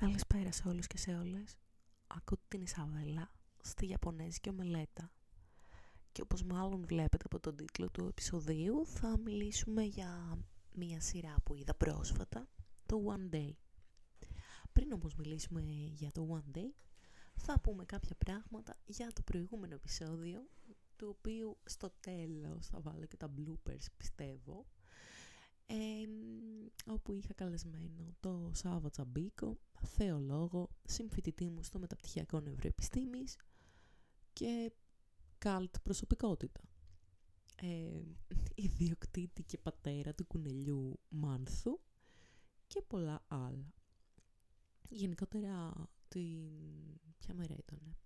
Καλησπέρα σε όλους και σε όλες. Ακούτε την Ισαβέλα στη Ιαπωνέζικη ομελέτα. Και όπως μάλλον βλέπετε από τον τίτλο του επεισοδίου, θα μιλήσουμε για μία σειρά που είδα πρόσφατα, το One Day. Πριν όμως μιλήσουμε για το One Day, θα πούμε κάποια πράγματα για το προηγούμενο επεισόδιο, του οποίου στο τέλος θα βάλω και τα bloopers πιστεύω, όπου είχα καλεσμένο το Σάββα Τσαμπίκο, θεολόγο, συμφοιτητή μου στο Μεταπτυχιακό Νευροεπιστήμης και καλτ προσωπικότητα. Ε, ιδιοκτήτη και πατέρα του κουνελιού Μάνθου και πολλά άλλα. Γενικότερα την... ποια μέρα ήτανε;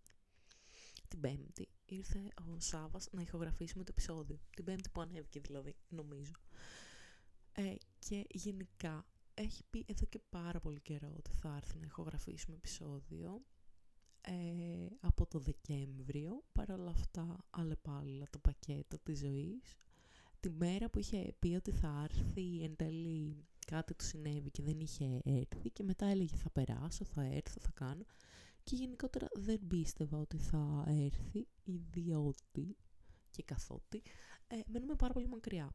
Την Πέμπτη ήρθε ο Σάββας να ηχογραφήσουμε το επεισόδιο. Την Πέμπτη που ανέβηκε δηλαδή, νομίζω. Ε, και γενικά έχει πει εδώ και πάρα πολύ καιρό ότι θα έρθει να ηχογραφήσουμε επεισόδιο ε, από το Δεκέμβριο. Παρ' όλα αυτά, αλλεπάλληλα το πακέτο της ζωής. Τη μέρα που είχε πει ότι θα έρθει εν τέλει κάτι του συνέβη και δεν είχε έρθει και μετά έλεγε θα περάσω, θα έρθω, θα κάνω και γενικότερα δεν πίστευα ότι θα έρθει ιδιότι και καθότι ε, μένουμε πάρα πολύ μακριά.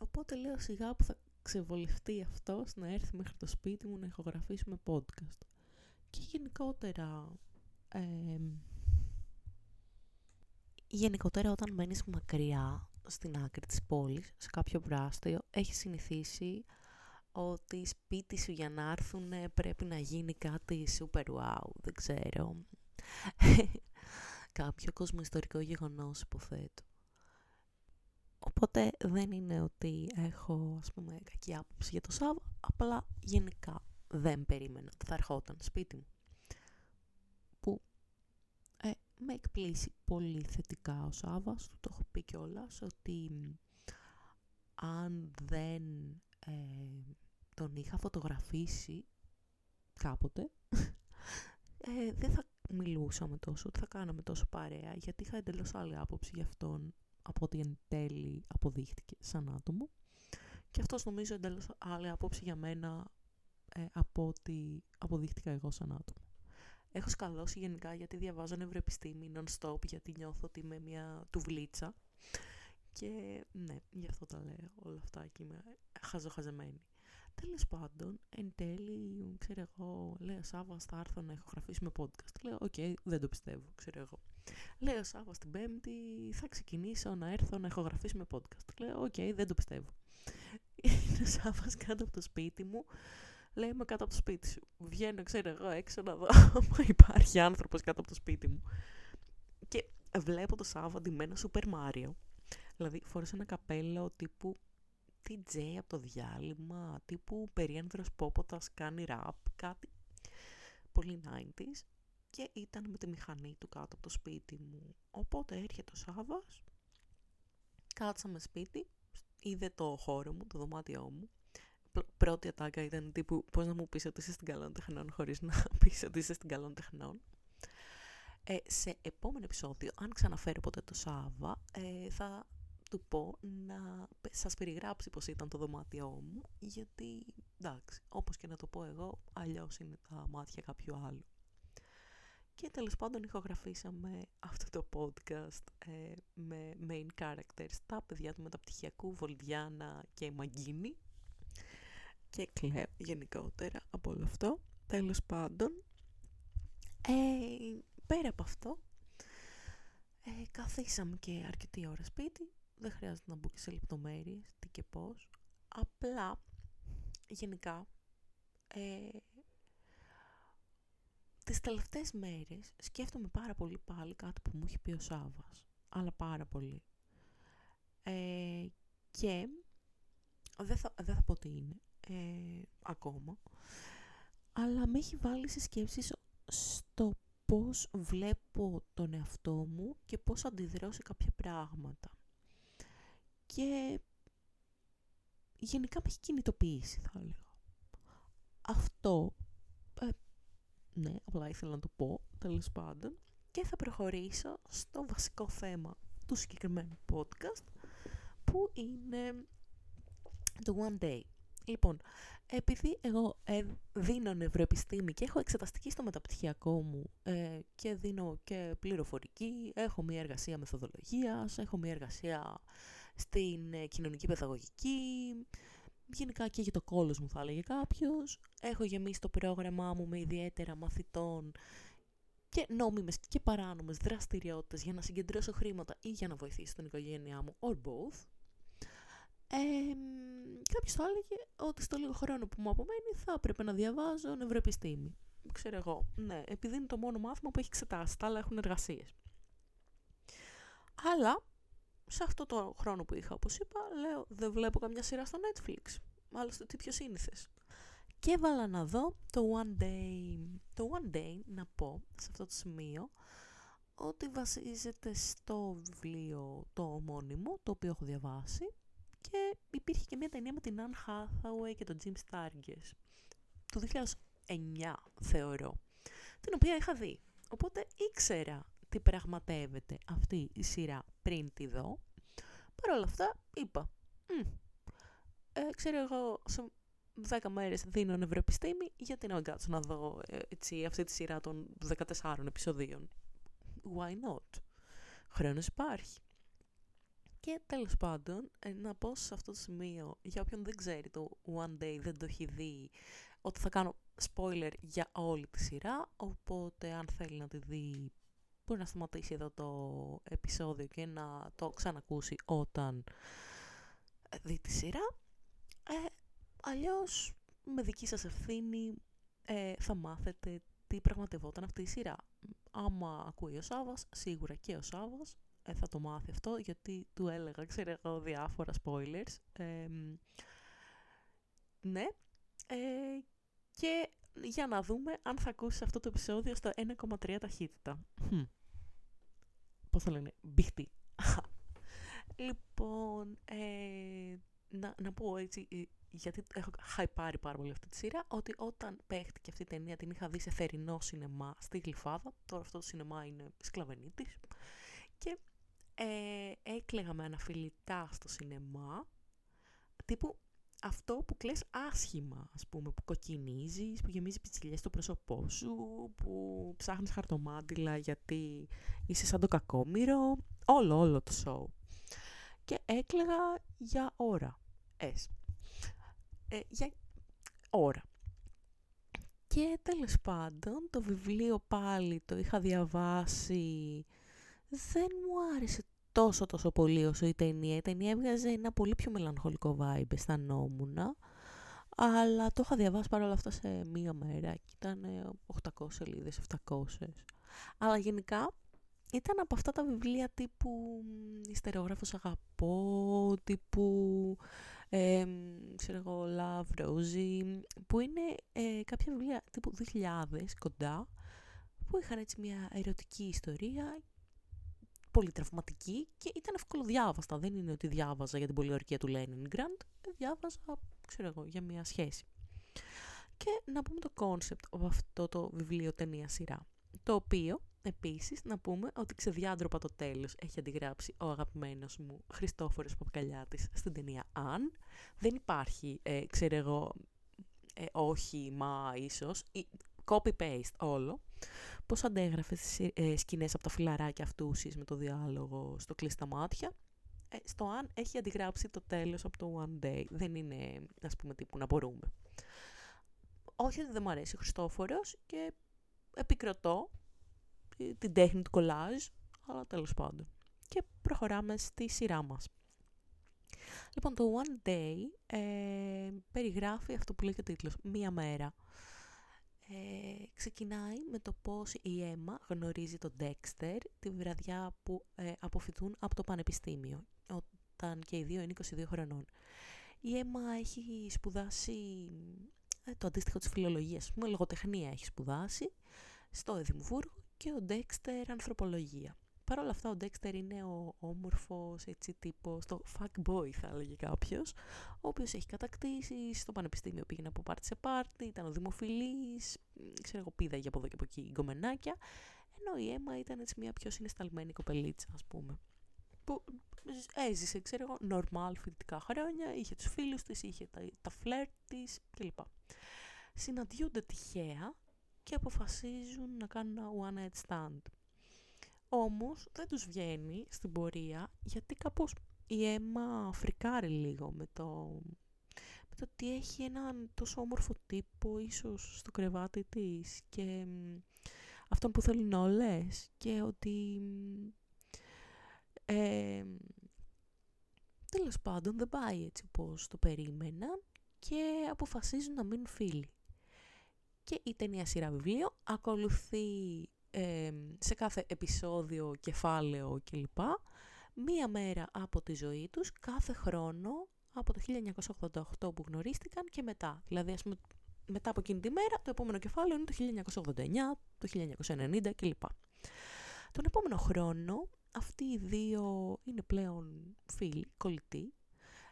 Οπότε λέω σιγά που θα ξεβολευτεί αυτός να έρθει μέχρι το σπίτι μου να ηχογραφήσουμε podcast. Και γενικότερα... γενικότερα όταν μένεις μακριά στην άκρη της πόλης, σε κάποιο βράστιο, έχεις συνηθίσει ότι σπίτι σου για να έρθουν πρέπει να γίνει κάτι super wow, δεν ξέρω. Κάποιο κοσμοϊστορικό γεγονός υποθέτω. Οπότε δεν είναι ότι έχω ας πούμε κακή άποψη για το Σάββα, απλά γενικά δεν περίμενα ότι θα ερχόταν σπίτι μου. Που ε, με εκπλήσει πολύ θετικά ο Σάββας, το έχω πει κιόλας ότι αν δεν ε, τον είχα φωτογραφίσει κάποτε, ε, δεν θα μιλούσαμε τόσο, δεν θα κάναμε τόσο παρέα, γιατί είχα εντελώς άλλη άποψη για αυτόν από ό,τι εν τέλει αποδείχτηκε σαν άτομο. Και αυτός νομίζω εντελώς άλλη απόψη για μένα ε, από ό,τι αποδείχτηκα εγώ σαν άτομο. Έχω σκαλώσει γενικά γιατί διαβάζω νευροεπιστήμη non-stop γιατί νιώθω ότι είμαι μια τουβλίτσα και ναι, γι' αυτό τα λέω όλα αυτά και είμαι χαζοχαζεμένη. Τέλος πάντων, εν τέλει, ξέρω εγώ, λέω Σάββα, θα έρθω να ηχογραφήσουμε podcast. Λέω, OK, okay, δεν το πιστεύω, ξέρω εγώ. Λέω Σάββα την Πέμπτη, θα ξεκινήσω να έρθω να ηχογραφήσουμε podcast. Λέω, OK, okay, δεν το πιστεύω. Είναι ο Σάββα κάτω από το σπίτι μου. Λέει, είμαι κάτω από το σπίτι σου. Βγαίνω, ξέρω εγώ, έξω να δω αν υπάρχει άνθρωπος κάτω από το σπίτι μου. Και βλέπω το Σάββα ντυμένο Super Mario. Δηλαδή, φορούσε ένα καπέλο τύπου DJ από το διάλειμμα, τύπου περίανδρος πόποτας κάνει ραπ, κάτι πολύ 90s και ήταν με τη μηχανή του κάτω από το σπίτι μου. Οπότε έρχεται ο Σάββας, κάτσαμε σπίτι, είδε το χώρο μου, το δωμάτιό μου. Πρώτη ατάκα ήταν τύπου πώς να μου πεις ότι είσαι στην καλών τεχνών χωρίς να πεις ότι είσαι στην καλών τεχνών. Ε, σε επόμενο επεισόδιο, αν ξαναφέρω ποτέ το Σάββα, ε, θα του πω να σας περιγράψει πως ήταν το δωμάτιό μου, γιατί εντάξει, όπως και να το πω εγώ, αλλιώς είναι τα μάτια κάποιου άλλου. Και τέλος πάντων ηχογραφήσαμε αυτό το podcast ε, με main characters, τα παιδιά του μεταπτυχιακού Βολδιάνα και Μαγκίνη και Κλέβ γενικότερα από όλο αυτό. Τέλος πάντων, ε, πέρα από αυτό, ε, καθίσαμε και αρκετή ώρα σπίτι δεν χρειάζεται να μπω και σε λεπτομέρειες, τι και πώς. Απλά, γενικά, ε, τις τελευταίες μέρες σκέφτομαι πάρα πολύ πάλι κάτι που μου έχει πει ο Σάββας. Αλλά πάρα πολύ. Ε, και δεν θα, δεν θα πω τι είναι ε, ακόμα. Αλλά με έχει βάλει σε σκέψεις στο πώς βλέπω τον εαυτό μου και πώς αντιδρώ σε κάποια πράγματα και γενικά με έχει κινητοποιήσει θα έλεγα. Αυτό, ε, ναι, απλά ήθελα να το πω, τέλος πάντων, και θα προχωρήσω στο βασικό θέμα του συγκεκριμένου podcast, που είναι το One Day. Λοιπόν, επειδή εγώ ε, δίνω νευροεπιστήμη και έχω εξεταστική στο μεταπτυχιακό μου ε, και δίνω και πληροφορική, έχω μια εργασία μεθοδολογίας, έχω μια εργασία στην ε, κοινωνική παιδαγωγική, γενικά και για το κόλος μου θα έλεγε κάποιος, έχω γεμίσει το πρόγραμμά μου με ιδιαίτερα μαθητών και νόμιμες και παράνομες δραστηριότητες για να συγκεντρώσω χρήματα ή για να βοηθήσω την οικογένειά μου, or both. Ε, κάποιος θα έλεγε ότι στο λίγο χρόνο που μου απομένει θα έπρεπε να διαβάζω νευροεπιστήμη. Ξέρω εγώ, ναι, επειδή είναι το μόνο μάθημα που έχει εξετάσει, τα άλλα έχουν εργασίες. Αλλά, σε αυτό το χρόνο που είχα, όπως είπα, λέω, δεν βλέπω καμιά σειρά στο Netflix. Μάλιστα, τι πιο σύνηθες. Και έβαλα να δω το One Day. Το One Day, να πω, σε αυτό το σημείο, ότι βασίζεται στο βιβλίο το ομώνυμο, το οποίο έχω διαβάσει, και υπήρχε και μια ταινία με την Anne Hathaway και τον Jim Sturgess του 2009 θεωρώ την οποία είχα δει οπότε ήξερα τι πραγματεύεται αυτή η σειρά πριν τη δω. Παρ' όλα αυτά είπα ε, ξέρω εγώ σε 10 μέρες δίνω νευροεπιστήμη γιατί να κάτσω να δω ε, έτσι, αυτή τη σειρά των 14 επεισοδίων; Why not; Χρόνος υπάρχει και τέλος πάντων, ε, να πω σε αυτό το σημείο, για όποιον δεν ξέρει το One Day, δεν το έχει δει, ότι θα κάνω spoiler για όλη τη σειρά, οπότε αν θέλει να τη δει μπορεί να σταματήσει εδώ το επεισόδιο και να το ξανακούσει όταν ε, δει τη σειρά. Ε, αλλιώς, με δική σας ευθύνη, ε, θα μάθετε τι πραγματευόταν αυτή η σειρά. Άμα ακούει ο Σάββας, σίγουρα και ο Σάββας, ε, θα το μάθει αυτό, γιατί του έλεγα, ξέρω εγώ, διάφορα spoilers. ναι. Ε, και για να δούμε αν θα ακούσεις αυτό το επεισόδιο στο 1,3 ταχύτητα. Hm. Πώς θα λένε, μπιχτή. λοιπόν, ε, να, να πω έτσι, ε, γιατί έχω χαϊπάρει πάρα πολύ αυτή τη σειρά, ότι όταν παίχτηκε αυτή η ταινία την είχα δει σε θερινό σινεμά στη Γλυφάδα, τώρα αυτό το σινεμά είναι σκλαβενίτης, και ε, έκλαιγα με αναφιλητά στο σινεμά, τύπου αυτό που κλαις άσχημα, ας πούμε, που κοκκινίζεις, που γεμίζεις πιτσιλιές στο πρόσωπό σου, που ψάχνεις χαρτομάτιλα γιατί είσαι σαν το κακόμοιρο, όλο, όλο το σοου. Και έκλαιγα για ώρα. Ες. Ε, για ώρα. Και τέλος πάντων, το βιβλίο πάλι το είχα διαβάσει δεν μου άρεσε τόσο τόσο πολύ όσο η ταινία. Η ταινία έβγαζε ένα πολύ πιο μελαγχολικό vibe, αισθανόμουν. Αλλά το είχα διαβάσει παρόλα αυτά σε μία μέρα και ήταν 800 σελίδες, 700. Αλλά γενικά ήταν από αυτά τα βιβλία τύπου «Ιστερεόγραφος αγαπώ», τύπου ε, ξέρω εγώ, «Love Rosie», που είναι ε, κάποια βιβλία τύπου 2000 κοντά, που είχαν έτσι μια ερωτική ιστορία πολύ τραυματική και ήταν ευκολοδιάβαστα. Δεν είναι ότι διάβαζα για την πολιορκία του Leningrad, ε, διάβαζα, ξέρω εγώ, για μια σχέση. Και να πούμε το concept από αυτό το βιβλίο ταινία σειρά. Το οποίο, επίσης, να πούμε ότι ξεδιάντροπα το τέλος έχει αντιγράψει ο αγαπημένος μου Χριστόφορος Παπακαλιάτης στην ταινία Αν. Δεν υπάρχει, ε, ξέρω εγώ, ε, όχι, μα ίσως, copy-paste όλο πώς αντέγραφε τις ε, σκηνές από τα φιλαράκια αυτούσιες με το διάλογο στο Κλείσε τα μάτια. Ε, στο αν έχει αντιγράψει το τέλος από το One Day. Δεν είναι, ας πούμε, τύπου να μπορούμε. Όχι ότι δεν μου αρέσει ο Χριστόφορος και επικροτώ την τέχνη του κολάζ, αλλά τέλος πάντων. Και προχωράμε στη σειρά μας. Λοιπόν, το One Day ε, περιγράφει αυτό που λέει και ο τίτλος, μία μέρα. Ε, ξεκινάει με το πώς η Έμα γνωρίζει τον Dexter τη βραδιά που ε, αποφυτούν από το πανεπιστήμιο, όταν και οι δύο είναι 22 χρονών. Η Έμα έχει σπουδάσει ε, το αντίστοιχο της φιλολογίας, πούμε, λογοτεχνία έχει σπουδάσει στο Εδιμβούργο και ο Dexter ανθρωπολογία. Παρ' όλα αυτά ο Dexter είναι ο όμορφος έτσι τύπος, το fuck boy θα έλεγε κάποιος, ο οποίος έχει κατακτήσεις, στο πανεπιστήμιο πήγαινε από πάρτι σε πάρτι, ήταν ο δημοφιλής, ξέρω εγώ πήδαγε από εδώ και από εκεί γκομενάκια, ενώ η Έμα ήταν έτσι μια πιο συναισθαλμένη κοπελίτσα ας πούμε. που έζησε, ξέρω εγώ, νορμάλ φοιτητικά χρόνια, είχε τους φίλους της, είχε τα, τα φλερτ της κλπ. Συναντιούνται τυχαία και αποφασίζουν να κάνουν ένα one night stand. Όμως δεν τους βγαίνει στην πορεία γιατί κάπως η αίμα φρικάρει λίγο με το, με το ότι έχει έναν τόσο όμορφο τύπο ίσως στο κρεβάτι της και αυτόν που θέλουν όλες και ότι ε, τέλος πάντων δεν πάει έτσι όπως το περίμεναν και αποφασίζουν να μείνουν φίλοι. Και η ταινία σειρά βιβλίο ακολουθεί σε κάθε επεισόδιο, κεφάλαιο κλπ. Μία μέρα από τη ζωή τους, κάθε χρόνο, από το 1988 που γνωρίστηκαν και μετά. Δηλαδή, ας πούμε, μετά από εκείνη τη μέρα, το επόμενο κεφάλαιο είναι το 1989, το 1990 κλπ. Τον επόμενο χρόνο, αυτοί οι δύο είναι πλέον φίλοι, κολλητοί.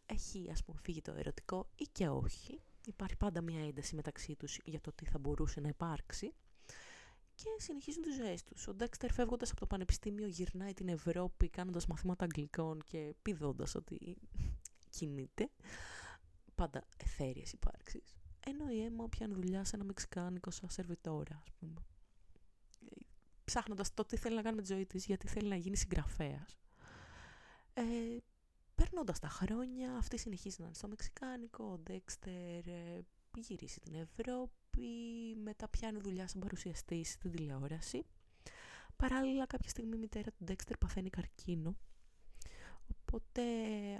Έχει, ας πούμε, φύγει το ερωτικό ή και όχι. Υπάρχει πάντα μια ένταση μεταξύ τους για το τι θα μπορούσε να υπάρξει και συνεχίζουν τις ζωές τους. Ο Ντέξτερ φεύγοντας από το πανεπιστήμιο γυρνάει την Ευρώπη κάνοντας μαθήματα αγγλικών και πηδώντας ότι κινείται. Πάντα εθέριες υπάρξεις. Ενώ η Έμα πιάνει δουλειά σε ένα μεξικάνικο σαν σερβιτόρα, ας πούμε. Ψάχνοντας το τι θέλει να κάνει με τη ζωή της, γιατί θέλει να γίνει συγγραφέας. Ε, Περνώντας τα χρόνια, αυτή συνεχίζει να είναι στο Μεξικάνικο, ο Ντέξτερ ε, γυρίσει την Ευρώπη, μετά πιάνει δουλειά σαν παρουσιαστής στην τηλεόραση. Παράλληλα, κάποια στιγμή η μητέρα του Ντέξτερ παθαίνει καρκίνο. Οπότε,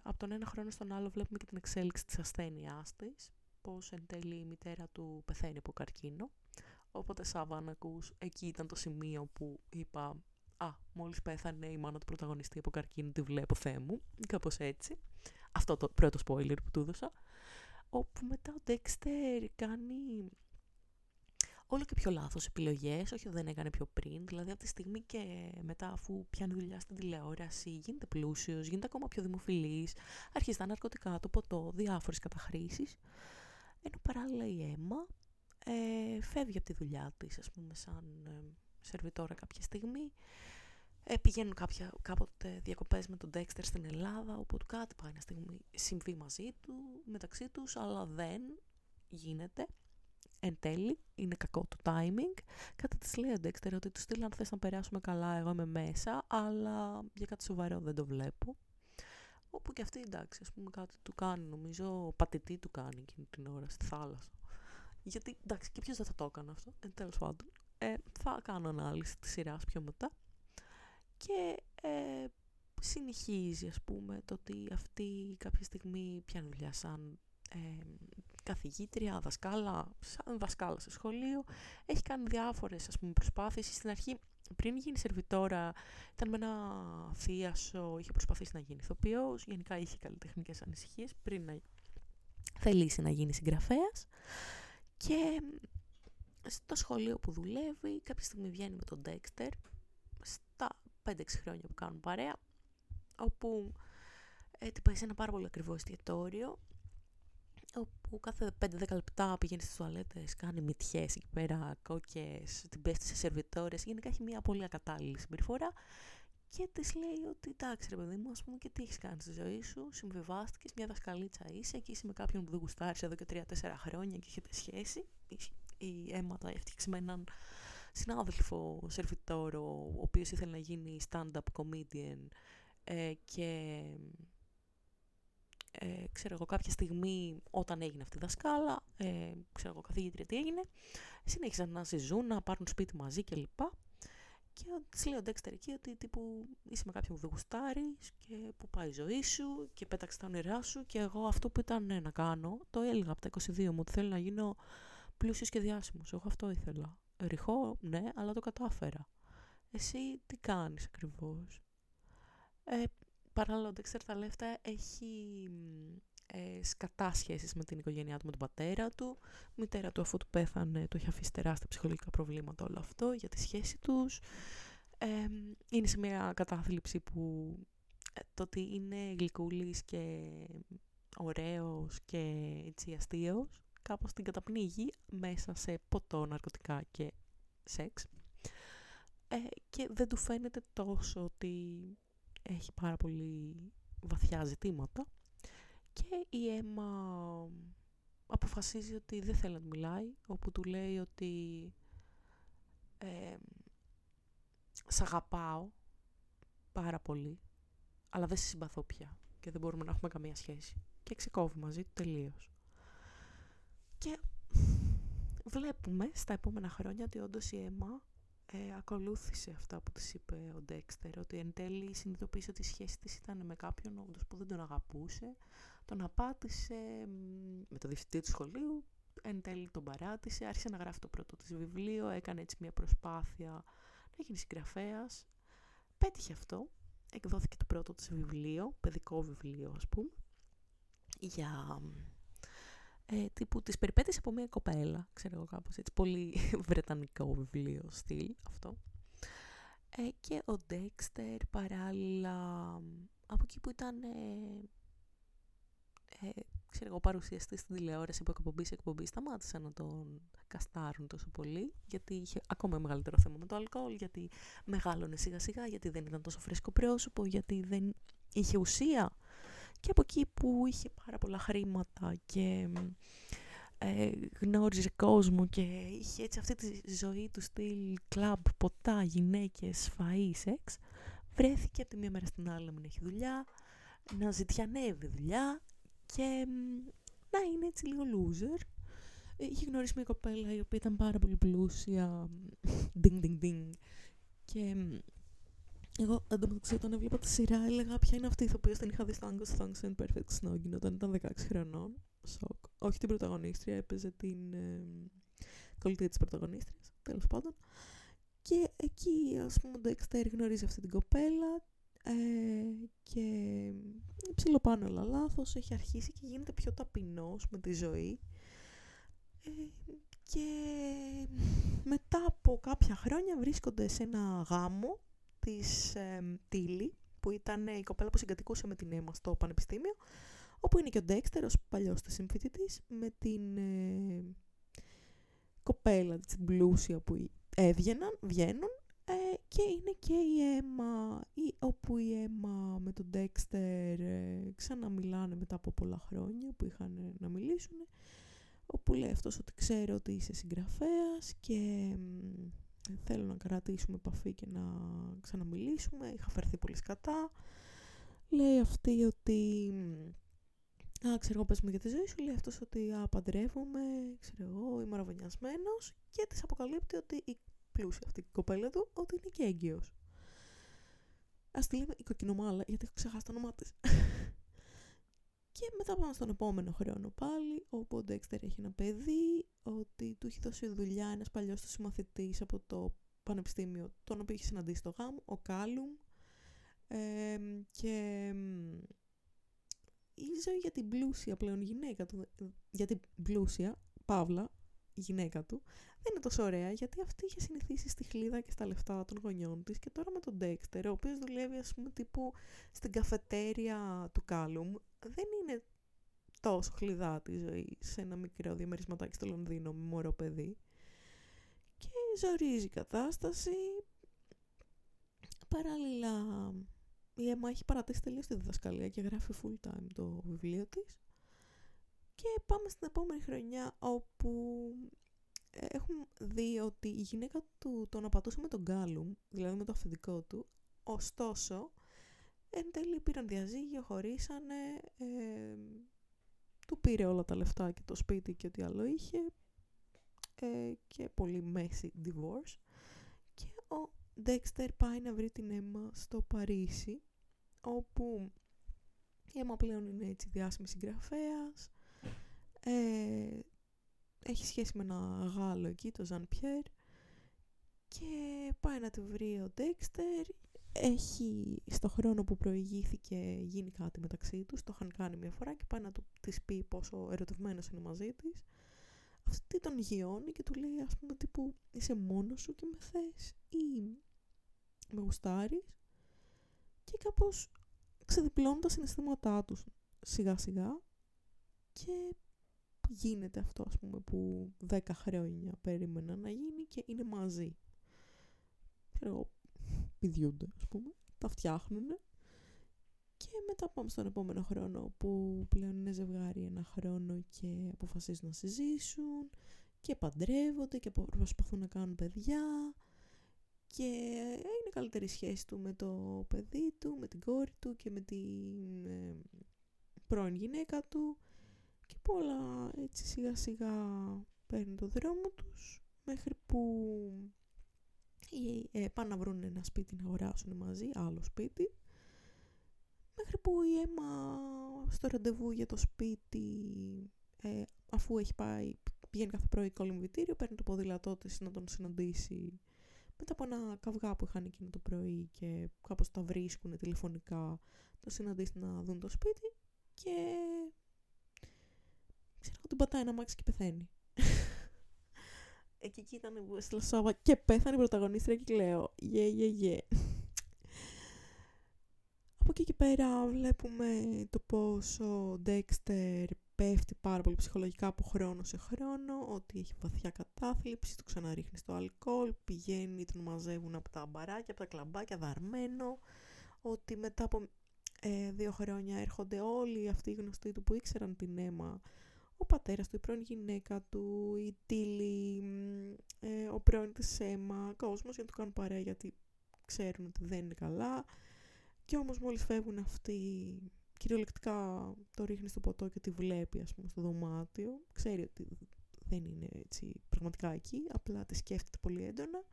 από τον ένα χρόνο στον άλλο βλέπουμε και την εξέλιξη της ασθένειάς της. Πώς εν τέλει η μητέρα του πεθαίνει από καρκίνο. Οπότε, Σάββαν, ακούς, εκεί ήταν το σημείο που είπα «Α, μόλις πέθανε η μάνα του πρωταγωνιστή από καρκίνο, τη βλέπω, Θεέ μου». Κάπως έτσι. Αυτό το πρώτο spoiler που του έδωσα. Όπου μετά ο Ντέξτερ κάνει όλο και πιο λάθος επιλογές, όχι δεν έκανε πιο πριν, δηλαδή από τη στιγμή και μετά αφού πιάνει δουλειά στην τηλεόραση, γίνεται πλούσιος, γίνεται ακόμα πιο δημοφιλής, αρχίζει τα ναρκωτικά, το ποτό, διάφορες καταχρήσεις, ενώ παράλληλα η αίμα ε, φεύγει από τη δουλειά της, ας πούμε, σαν ε, σερβιτόρα κάποια στιγμή, ε, πηγαίνουν κάποια, κάποτε διακοπές με τον Dexter στην Ελλάδα, οπότε κάτι πάει να στιγμή συμβεί μαζί του, μεταξύ τους, αλλά δεν γίνεται εν τέλει, είναι κακό το timing. Κάτι της λέει ο Dexter ότι του στείλει αν θες να περάσουμε καλά, εγώ είμαι μέσα, αλλά για κάτι σοβαρό δεν το βλέπω. Όπου και αυτή εντάξει, ας πούμε κάτι του κάνει, νομίζω πατητή του κάνει εκείνη την ώρα στη θάλασσα. Γιατί εντάξει, και ποιος δεν θα το έκανε αυτό, εν τέλος πάντων. Ε, θα κάνω ανάλυση της σειράς πιο μετά. Και ε, συνεχίζει ας πούμε το ότι αυτή κάποια στιγμή πιάνει δουλειά σαν ε, καθηγήτρια, δασκάλα, σαν δασκάλα σε σχολείο. Έχει κάνει διάφορες ας πούμε, προσπάθειες. Στην αρχή, πριν γίνει σερβιτόρα, ήταν με ένα θείασο, είχε προσπαθήσει να γίνει ηθοποιός. Γενικά είχε καλλιτεχνικές ανησυχίες πριν να θελήσει να γίνει συγγραφέας. Και στο σχολείο που δουλεύει, κάποια στιγμή βγαίνει με τον Dexter, στα 5-6 χρόνια που κάνουν παρέα, όπου ε, πάει σε ένα πάρα πολύ ακριβό εστιατόριο όπου κάθε 5-10 λεπτά πηγαίνει στις τουαλέτες, κάνει μυτιές εκεί πέρα, κόκκες, την πέφτει σε σερβιτόρες, γενικά έχει μια πολύ ακατάλληλη συμπεριφορά και της λέει ότι εντάξει ρε παιδί μου, ας πούμε και τι έχεις κάνει στη ζωή σου, συμβιβάστηκες, μια δασκαλίτσα είσαι και είσαι με κάποιον που δεν γουστάρεις εδώ και 3-4 χρόνια και έχετε σχέση. Η αίματα έφτιαξε με έναν συνάδελφο σερβιτόρο, ο οποίος ήθελε να γίνει stand-up comedian ε, και ε, ξέρω εγώ κάποια στιγμή όταν έγινε αυτή η δασκάλα, ε, ξέρω εγώ καθηγήτρια τι έγινε, συνέχισαν να συζούν, να πάρουν σπίτι μαζί κλπ. Και της λέει ο Ντέξτερ εκεί ότι τύπου είσαι με κάποιον που δεν γουστάρεις και που πάει η ζωή σου και πέταξε τα όνειρά σου. Και εγώ αυτό που ήταν ναι, να κάνω, το έλεγα από τα 22 μου ότι θέλω να γίνω πλούσιος και διάσημος. Εγώ αυτό ήθελα. Ρηχό, ναι, αλλά το κατάφερα. Εσύ τι κάνεις ακριβώς; Ε, Παράλληλα, ο Dexter τα λεφτά έχει ε, σκατά σχέσεις με την οικογένειά του, με τον πατέρα του. Η μητέρα του, αφού του πέθανε, το έχει αφήσει τεράστια ψυχολογικά προβλήματα όλο αυτό για τη σχέση τους. Ε, είναι σε μια κατάθλιψη που ε, το ότι είναι γλυκούλης και ωραίος και έτσι αστείος, κάπως την καταπνίγει μέσα σε ποτό, ναρκωτικά και σεξ. Ε, και δεν του φαίνεται τόσο ότι έχει πάρα πολύ βαθιά ζητήματα και η Έμα αποφασίζει ότι δεν θέλει να του μιλάει, όπου του λέει ότι ε, «Σ' αγαπάω πάρα πολύ, αλλά δεν σε συμπαθώ πια και δεν μπορούμε να έχουμε καμία σχέση». Και ξεκόβει μαζί του τελείως. Και βλέπουμε στα επόμενα χρόνια ότι όντως η Έμα ε, ακολούθησε αυτά που της είπε ο Ντέξτερ, ότι εν τέλει συνειδητοποίησε ότι η σχέση της ήταν με κάποιον όντως που δεν τον αγαπούσε, τον απάτησε με το διευθυντή του σχολείου, εν τέλει τον παράτησε, άρχισε να γράφει το πρώτο της βιβλίο, έκανε έτσι μια προσπάθεια να γίνει συγγραφέας. Πέτυχε αυτό, εκδόθηκε το πρώτο της βιβλίο, παιδικό βιβλίο ας πούμε, για ε, τύπου τις περιπέτειες από μια κοπέλα, ξέρω εγώ κάπως έτσι, πολύ βρετανικό βιβλίο στυλ αυτό. Ε, και ο Ντέξτερ παράλληλα από εκεί που ήταν ε, ε, ξέρω εγώ, παρουσιαστής στην τηλεόραση από εκπομπή σε εκπομπή, σταμάτησαν να τον καστάρουν τόσο πολύ, γιατί είχε ακόμα μεγαλύτερο θέμα με το αλκοόλ, γιατί μεγάλωνε σιγά σιγά, γιατί δεν ήταν τόσο φρέσκο πρόσωπο, γιατί δεν είχε ουσία. Και από εκεί που είχε πάρα πολλά χρήματα και ε, γνώριζε κόσμο και είχε έτσι αυτή τη ζωή του στυλ κλαμπ, ποτά, γυναίκες, φαΐ, σεξ, βρέθηκε από τη μία μέρα στην άλλη να μην έχει δουλειά, να ζητιανεύει δουλειά και να είναι έτσι λίγο loser. Είχε γνωρίσει μια κοπέλα η οποία ήταν πάρα πολύ πλούσια, ding ding ding, και εγώ εντωμεταξύ όταν έβλεπα τη σειρά έλεγα ποια είναι αυτή η ηθοποιός την είχα δει στο Angus Thongs and Perfect Snogging όταν ήταν 16 χρονών. Σοκ. Όχι την πρωταγωνίστρια, έπαιζε την ε, κολλητή της πρωταγωνίστριας, τέλος πάντων. Και εκεί, ας πούμε, ο Dexter γνωρίζει αυτή την κοπέλα ε, και ψιλοπάνω όλα λάθος, έχει αρχίσει και γίνεται πιο ταπεινός με τη ζωή. Ε, και μετά από κάποια χρόνια βρίσκονται σε ένα γάμο της ε, Τίλη, που ήταν η κοπέλα που συγκατοικούσε με την Έμα στο πανεπιστήμιο, όπου είναι και ο Ντέξτερ, ως παλιός της συμφοιτητής, με την ε, κοπέλα της πλούσια που έβγαιναν, βγαίνουν, ε, και είναι και η Έμα, η, όπου η Έμα με τον Ντέξτερ ε, ξαναμιλάνε μετά από πολλά χρόνια που είχαν να μιλήσουν, όπου λέει αυτός ότι ξέρω ότι είσαι συγγραφέας και θέλω να κρατήσουμε επαφή και να ξαναμιλήσουμε, είχα φερθεί πολύ σκατά. Λέει αυτή ότι, α, ξέρω εγώ πες μου για τη ζωή σου, λέει αυτός ότι α, παντρεύομαι, ξέρω εγώ, είμαι αραβωνιασμένος και της αποκαλύπτει ότι η πλούσια αυτή η κοπέλα του, ότι είναι και έγκυος. Ας τη λέμε η κοκκινομάλα, γιατί έχω ξεχάσει το όνομά της. Και μετά πάμε στον επόμενο χρόνο πάλι, όπου ο Ντέξτερ έχει ένα παιδί, ότι του έχει δώσει δουλειά ένας παλιός του συμμαθητής από το πανεπιστήμιο, τον οποίο έχει συναντήσει στο γάμο, ο Κάλουμ. και η ζωή για την πλούσια πλέον γυναίκα του, για την πλούσια, Παύλα, η γυναίκα του, δεν είναι τόσο ωραία, γιατί αυτή είχε συνηθίσει στη χλίδα και στα λεφτά των γονιών της και τώρα με τον Ντέξτερ, ο οποίος δουλεύει ας πούμε τύπου στην καφετέρια του Κάλουμ, δεν είναι τόσο χλιδά τη ζωή σε ένα μικρό διαμερισματάκι στο Λονδίνο με μωρό παιδί. Και ζορίζει η κατάσταση. Παράλληλα, η Έμα έχει παρατήσει τελείως τη διδασκαλία και γράφει full time το βιβλίο της. Και πάμε στην επόμενη χρονιά όπου έχουμε δει ότι η γυναίκα του τον απατούσε με τον Γκάλουμ, δηλαδή με το αφεντικό του, ωστόσο Εν τέλει πήραν διαζύγιο, χωρίσανε, ε, του πήρε όλα τα λεφτά και το σπίτι και ό,τι άλλο είχε ε, και πολύ μέση divorce. Και ο Dexter πάει να βρει την Emma στο Παρίσι όπου η Emma πλέον είναι έτσι διάσημη συγγραφέας ε, έχει σχέση με ένα Γάλλο εκεί, το Ζαν Πιέρ και πάει να τη βρει ο Dexter έχει στο χρόνο που προηγήθηκε γίνει κάτι μεταξύ τους, το είχαν κάνει μια φορά και πάει να του της πει πόσο ερωτευμένος είναι μαζί της. Αυτή τον γιώνει και του λέει ας πούμε τύπου είσαι μόνος σου και με θες ή με γουστάρεις και κάπως ξεδιπλώνουν τα συναισθήματά τους σιγά σιγά και γίνεται αυτό ας πούμε που δέκα χρόνια περίμενα να γίνει και είναι μαζί. Ξέρω, πηδιούνται, ας πούμε, τα φτιάχνουν Και μετά πάμε στον επόμενο χρόνο που πλέον είναι ζευγάρι ένα χρόνο και αποφασίζουν να συζήσουν και παντρεύονται και προσπαθούν να κάνουν παιδιά. Και είναι καλύτερη σχέση του με το παιδί του, με την κόρη του και με την ε, πρώην γυναίκα του. Και πολλά έτσι σιγά σιγά παίρνουν το δρόμο τους μέχρι που ε, πάνε να βρουν ένα σπίτι να αγοράσουν μαζί, άλλο σπίτι μέχρι που η Έμα στο ραντεβού για το σπίτι ε, αφού έχει πάει πηγαίνει κάθε πρωί κολυμβητήριο παίρνει το ποδήλατό της να τον συναντήσει μετά από ένα καυγά που είχαν εκείνο το πρωί και κάπως τα βρίσκουν τηλεφωνικά το συναντήσει να δουν το σπίτι και ξέρω ότι πατάει ένα μάξι και πεθαίνει. Εκεί ήταν που έστειλα Σάβα και πέθανε η πρωταγωνίστρια και λέω γε γε γε. Από εκεί και πέρα βλέπουμε το πόσο ο Dexter πέφτει πάρα πολύ ψυχολογικά από χρόνο σε χρόνο, ότι έχει βαθιά κατάθλιψη, το ξαναρίχνει στο αλκοόλ, πηγαίνει, τον μαζεύουν από τα μπαράκια, από τα κλαμπάκια, δαρμένο, ότι μετά από ε, δύο χρόνια έρχονται όλοι αυτοί οι γνωστοί του που ήξεραν την αίμα, ο πατέρας του, η πρώην γυναίκα του, η Τίλη, ε, ο πρώην της αίμα, κόσμος για να του κάνουν παρέα γιατί ξέρουν ότι δεν είναι καλά. Και όμως μόλις φεύγουν αυτοί κυριολεκτικά το ρίχνει στο ποτό και τη βλέπει ας πούμε στο δωμάτιο. Ξέρει ότι δεν είναι έτσι πραγματικά εκεί, απλά τη σκέφτεται πολύ έντονα.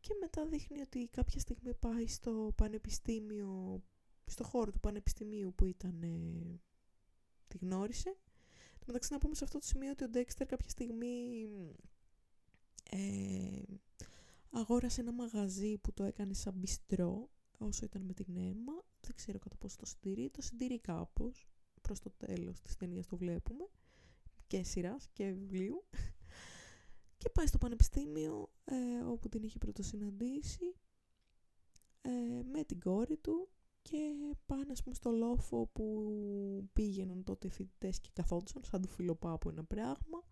Και μετά δείχνει ότι κάποια στιγμή πάει στο πανεπιστήμιο, στο χώρο του πανεπιστημίου που ήταν, ε, τη γνώρισε. Το μεταξύ να πούμε σε αυτό το σημείο ότι ο Ντέξτερ κάποια στιγμή ε, αγόρασε ένα μαγαζί που το έκανε σαν μπιστρό όσο ήταν με την αίμα. Δεν ξέρω κατά πόσο το συντηρεί, το συντηρεί κάπως, προς το τέλος της ταινίας το βλέπουμε, και σειράς και βιβλίου. και πάει στο πανεπιστήμιο, ε, όπου την είχε πρωτοσυναντήσει, ε, με την κόρη του και πάνε ας πούμε στο λόφο που πήγαιναν τότε οι φοιτητές και καθόντουσαν σαν του φιλοπάπου ένα πράγμα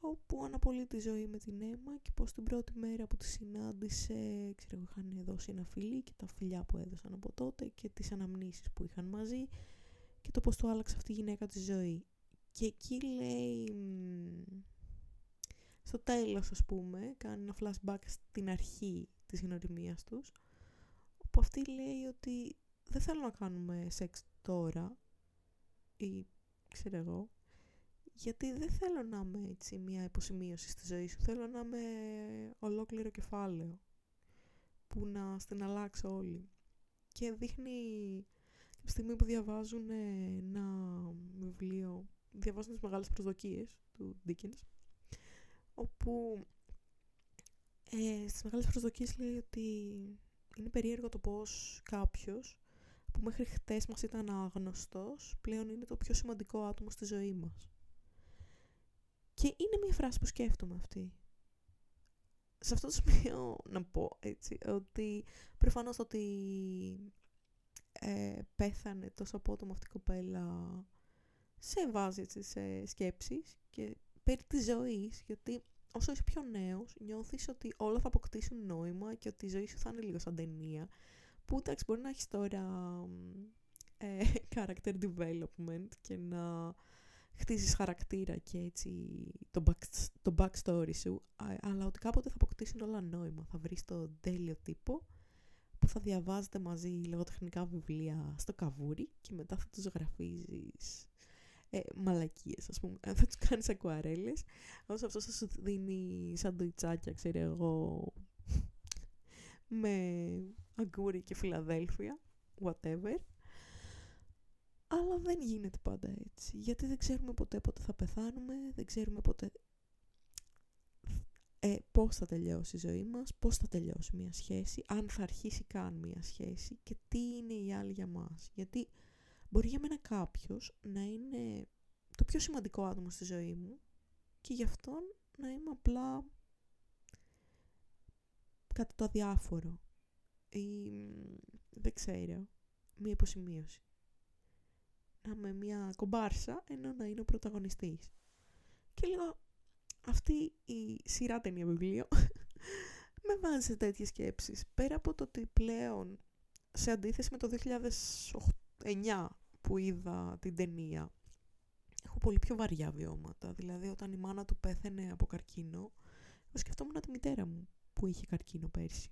όπου αναπολύει τη ζωή με την αίμα και πως την πρώτη μέρα που τη συνάντησε, ξέρω, είχαν δώσει ένα φιλί και τα φιλιά που έδωσαν από τότε και τις αναμνήσεις που είχαν μαζί και το πως το άλλαξε αυτή η γυναίκα τη ζωή. Και εκεί λέει, στο τέλος ας πούμε, κάνει ένα flashback στην αρχή της γνωριμίας τους, όπου αυτή λέει ότι δεν θέλω να κάνουμε σεξ τώρα ή ξέρω εγώ, γιατί δεν θέλω να είμαι έτσι μια υποσημείωση στη ζωή σου. Θέλω να είμαι ολόκληρο κεφάλαιο που να στην αλλάξω όλοι. Και δείχνει τη στιγμή που διαβάζουν ένα βιβλίο, διαβάζουν τις μεγάλες προσδοκίες του Dickens, όπου ε, στις μεγάλες προσδοκίες λέει ότι είναι περίεργο το πώς κάποιος που μέχρι χτες μας ήταν άγνωστος πλέον είναι το πιο σημαντικό άτομο στη ζωή μας. Και είναι μια φράση που σκέφτομαι αυτή. Σε αυτό το σημείο να πω έτσι, ότι προφανώς ότι ε, πέθανε τόσο απότομα αυτή η κοπέλα σε βάζει έτσι, σε σκέψεις και περί της ζωής, γιατί όσο είσαι πιο νέος νιώθεις ότι όλα θα αποκτήσουν νόημα και ότι η ζωή σου θα είναι λίγο σαν ταινία, που εντάξει μπορεί να έχεις τώρα ε, character development και να χτίζεις χαρακτήρα και έτσι το, back, το backstory σου, αλλά ότι κάποτε θα αποκτήσουν όλα νόημα. Θα βρεις το τέλειο τύπο που θα διαβάζετε μαζί λογοτεχνικά βιβλία στο καβούρι και μετά θα τους γραφίζεις ε, μαλακίες, ας πούμε. Θα τους κάνεις ακουαρέλες, όσο αυτό θα σου δίνει σαντουιτσάκια, ξέρω εγώ, με αγκούρι και Φιλαδέλφια, whatever. Αλλά δεν γίνεται πάντα έτσι. Γιατί δεν ξέρουμε ποτέ πότε θα πεθάνουμε, δεν ξέρουμε ποτέ ε, πώς θα τελειώσει η ζωή μας, πώς θα τελειώσει μια σχέση, αν θα αρχίσει καν μια σχέση και τι είναι η άλλη για μας. Γιατί μπορεί για μένα κάποιος να είναι το πιο σημαντικό άτομο στη ζωή μου και γι' αυτόν να είμαι απλά κάτι το αδιάφορο ή δεν ξέρω, μια υποσημείωση να είμαι μια κομπάρσα ενώ να είναι ο πρωταγωνιστής. Και λίγο αυτή η σειρά ταινία βιβλίο με βάζει σε τέτοιες σκέψεις. Πέρα από το ότι πλέον σε αντίθεση με το 2009 που είδα την ταινία, έχω πολύ πιο βαριά βιώματα. Δηλαδή, όταν η μάνα του πέθαινε από καρκίνο, εγώ σκεφτόμουν τη μητέρα μου που είχε καρκίνο πέρσι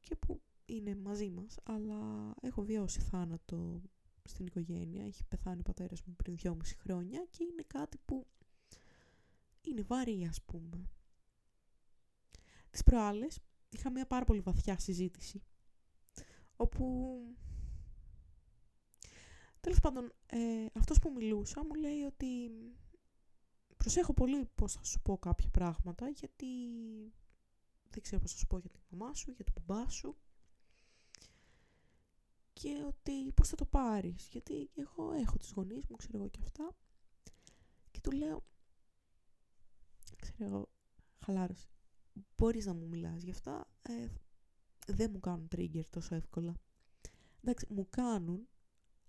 και που είναι μαζί μας, αλλά έχω βιώσει θάνατο στην οικογένεια. Έχει πεθάνει ο πατέρας μου πριν δυόμιση χρόνια και είναι κάτι που είναι βαρύ ας πούμε. Τις προάλλες είχα μια πάρα πολύ βαθιά συζήτηση όπου τέλος πάντων ε, αυτός που μιλούσα μου λέει ότι προσέχω πολύ πώς θα σου πω κάποια πράγματα γιατί δεν ξέρω πώς θα σου πω για την μαμά σου, για τον μπαμπά σου. Και ότι πώς θα το πάρεις γιατί εγώ έχω τις γονείς μου, ξέρω εγώ και αυτά. Και του λέω ξέρω εγώ, χαλάρωση μπορείς να μου μιλάς γι' αυτά ε, δεν μου κάνουν trigger τόσο εύκολα εντάξει, μου κάνουν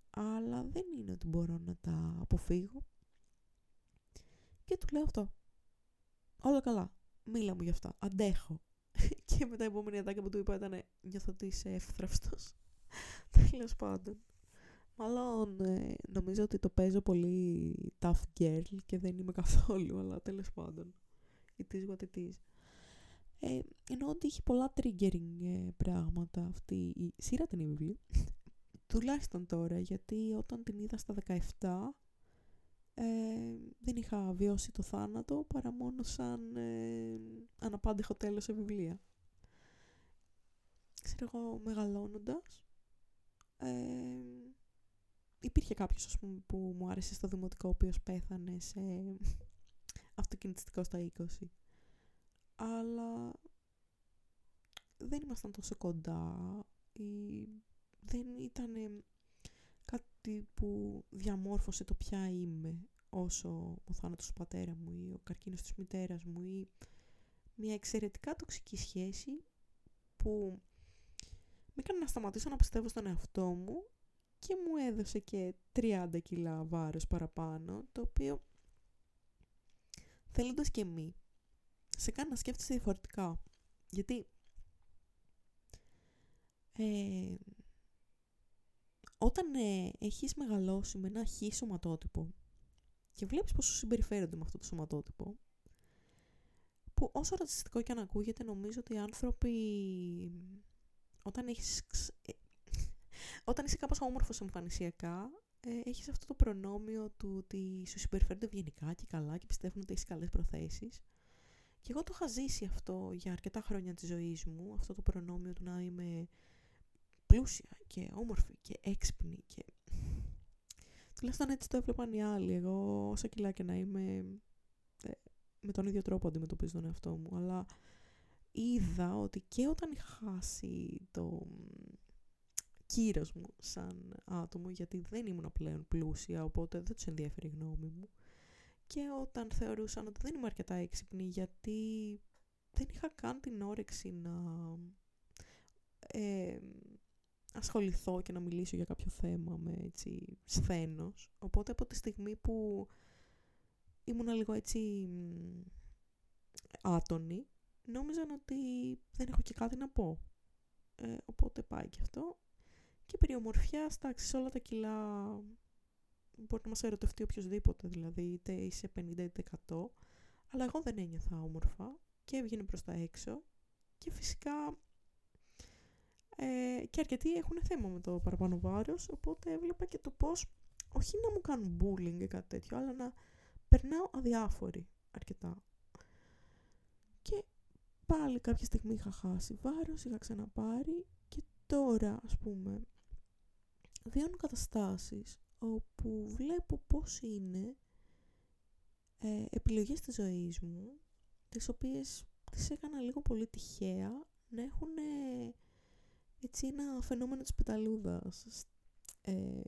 αλλά δεν είναι ότι μπορώ να τα αποφύγω και του λέω αυτό όλα καλά, μίλα μου γι' αυτά, αντέχω και μετά η επόμενη ατάκα που του είπα ήταν νιώθω ότι είσαι εύθραυστος Τέλος πάντων. Μάλλον ε, νομίζω ότι το παίζω πολύ tough girl και δεν είμαι καθόλου, αλλά τέλος πάντων. It is what it is. Ε, ενώ ότι έχει πολλά triggering ε, πράγματα αυτή η σειρά την βιβλία. Τουλάχιστον τώρα, γιατί όταν την είδα στα 17 ε, δεν είχα βιώσει το θάνατο παρά μόνο σαν ε, αναπάντεχο τέλος σε βιβλία. Ξέρω εγώ μεγαλώνοντας ε, υπήρχε κάποιος ας πούμε, που μου άρεσε στο δημοτικό ο οποίος πέθανε σε αυτοκινητιστικό στα 20 αλλά δεν ήμασταν τόσο κοντά ή δεν ήταν κάτι που διαμόρφωσε το ποια είμαι όσο ο θάνατος του πατέρα μου ή ο καρκίνος της μητέρας μου ή μια εξαιρετικά τοξική σχέση που με έκανε να σταματήσω να πιστεύω στον εαυτό μου και μου έδωσε και 30 κιλά βάρος παραπάνω, το οποίο θέλοντας και μη, σε κάνει να σκέφτεσαι διαφορετικά. Γιατί ε, όταν ε, έχεις μεγαλώσει με ένα χ σωματότυπο και βλέπεις πώς σου συμπεριφέρονται με αυτό το σωματότυπο, που όσο ρατσιστικό και αν ακούγεται, νομίζω ότι οι άνθρωποι όταν έχεις... Ε, όταν είσαι κάπως όμορφος εμφανισιακά, ε, έχεις αυτό το προνόμιο του ότι σου συμπεριφέρονται ευγενικά και καλά και πιστεύουν ότι έχεις καλές προθέσεις. Και εγώ το είχα ζήσει αυτό για αρκετά χρόνια της ζωής μου, αυτό το προνόμιο του να είμαι πλούσια και όμορφη και έξυπνη και... Τουλάχιστον έτσι το έβλεπαν οι άλλοι. Εγώ όσα κιλά και να είμαι ε, με τον ίδιο τρόπο αντιμετωπίζω τον εαυτό μου. Αλλά είδα ότι και όταν είχα χάσει το κύρος μου σαν άτομο, γιατί δεν ήμουν πλέον πλούσια, οπότε δεν τους ενδιαφέρει η γνώμη μου, και όταν θεωρούσαν ότι δεν είμαι αρκετά έξυπνη, γιατί δεν είχα καν την όρεξη να ε, ασχοληθώ και να μιλήσω για κάποιο θέμα με έτσι σθένος. Οπότε από τη στιγμή που ήμουν λίγο έτσι άτονη, νόμιζαν ότι δεν έχω και κάτι να πω. Ε, οπότε πάει και αυτό. Και περί ομορφιά, εντάξει, σε όλα τα κιλά μπορεί να μας ερωτευτεί οποιοδήποτε, δηλαδή είτε είσαι 50 είτε 100, αλλά εγώ δεν ένιωθα όμορφα και έβγαινε προς τα έξω και φυσικά ε, και αρκετοί έχουν θέμα με το παραπάνω βάρος, οπότε έβλεπα και το πώς, όχι να μου κάνουν bullying ή κάτι τέτοιο, αλλά να περνάω αδιάφορη αρκετά. Και πάλι κάποια στιγμή είχα χάσει βάρος, είχα ξαναπάρει και τώρα ας πούμε βιώνω καταστάσεις όπου βλέπω πώς είναι ε, επιλογές της ζωής μου τις οποίες τις έκανα λίγο πολύ τυχαία να έχουν έτσι ένα φαινόμενο της πεταλούδας ε,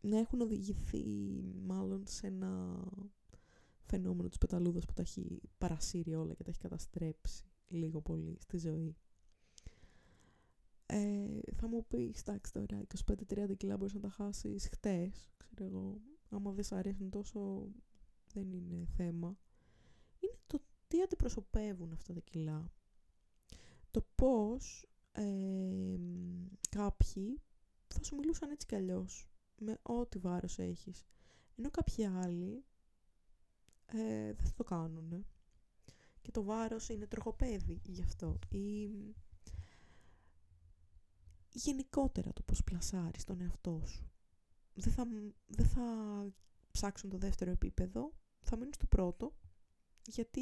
να έχουν οδηγηθεί μάλλον σε ένα φαινόμενο της πεταλούδας που τα έχει παρασύρει όλα και τα έχει καταστρέψει λίγο πολύ στη ζωή. Ε, θα μου πεις, εντάξει τώρα, 25-30 κιλά μπορείς να τα χάσεις χτες, ξέρω εγώ. Άμα δεν σ' αρέσουν τόσο, δεν είναι θέμα. Είναι το τι αντιπροσωπεύουν αυτά τα κιλά. Το πώς ε, κάποιοι θα σου μιλούσαν έτσι κι αλλιώς, με ό,τι βάρος έχεις. Ενώ κάποιοι άλλοι ε, δεν θα το κάνουν. Και το βάρος είναι τροχοπέδι γι' αυτό. Ή γενικότερα το πώς πλασάρεις τον εαυτό σου. Δεν θα, δεν θα ψάξουν το δεύτερο επίπεδο, θα μείνουν στο πρώτο, γιατί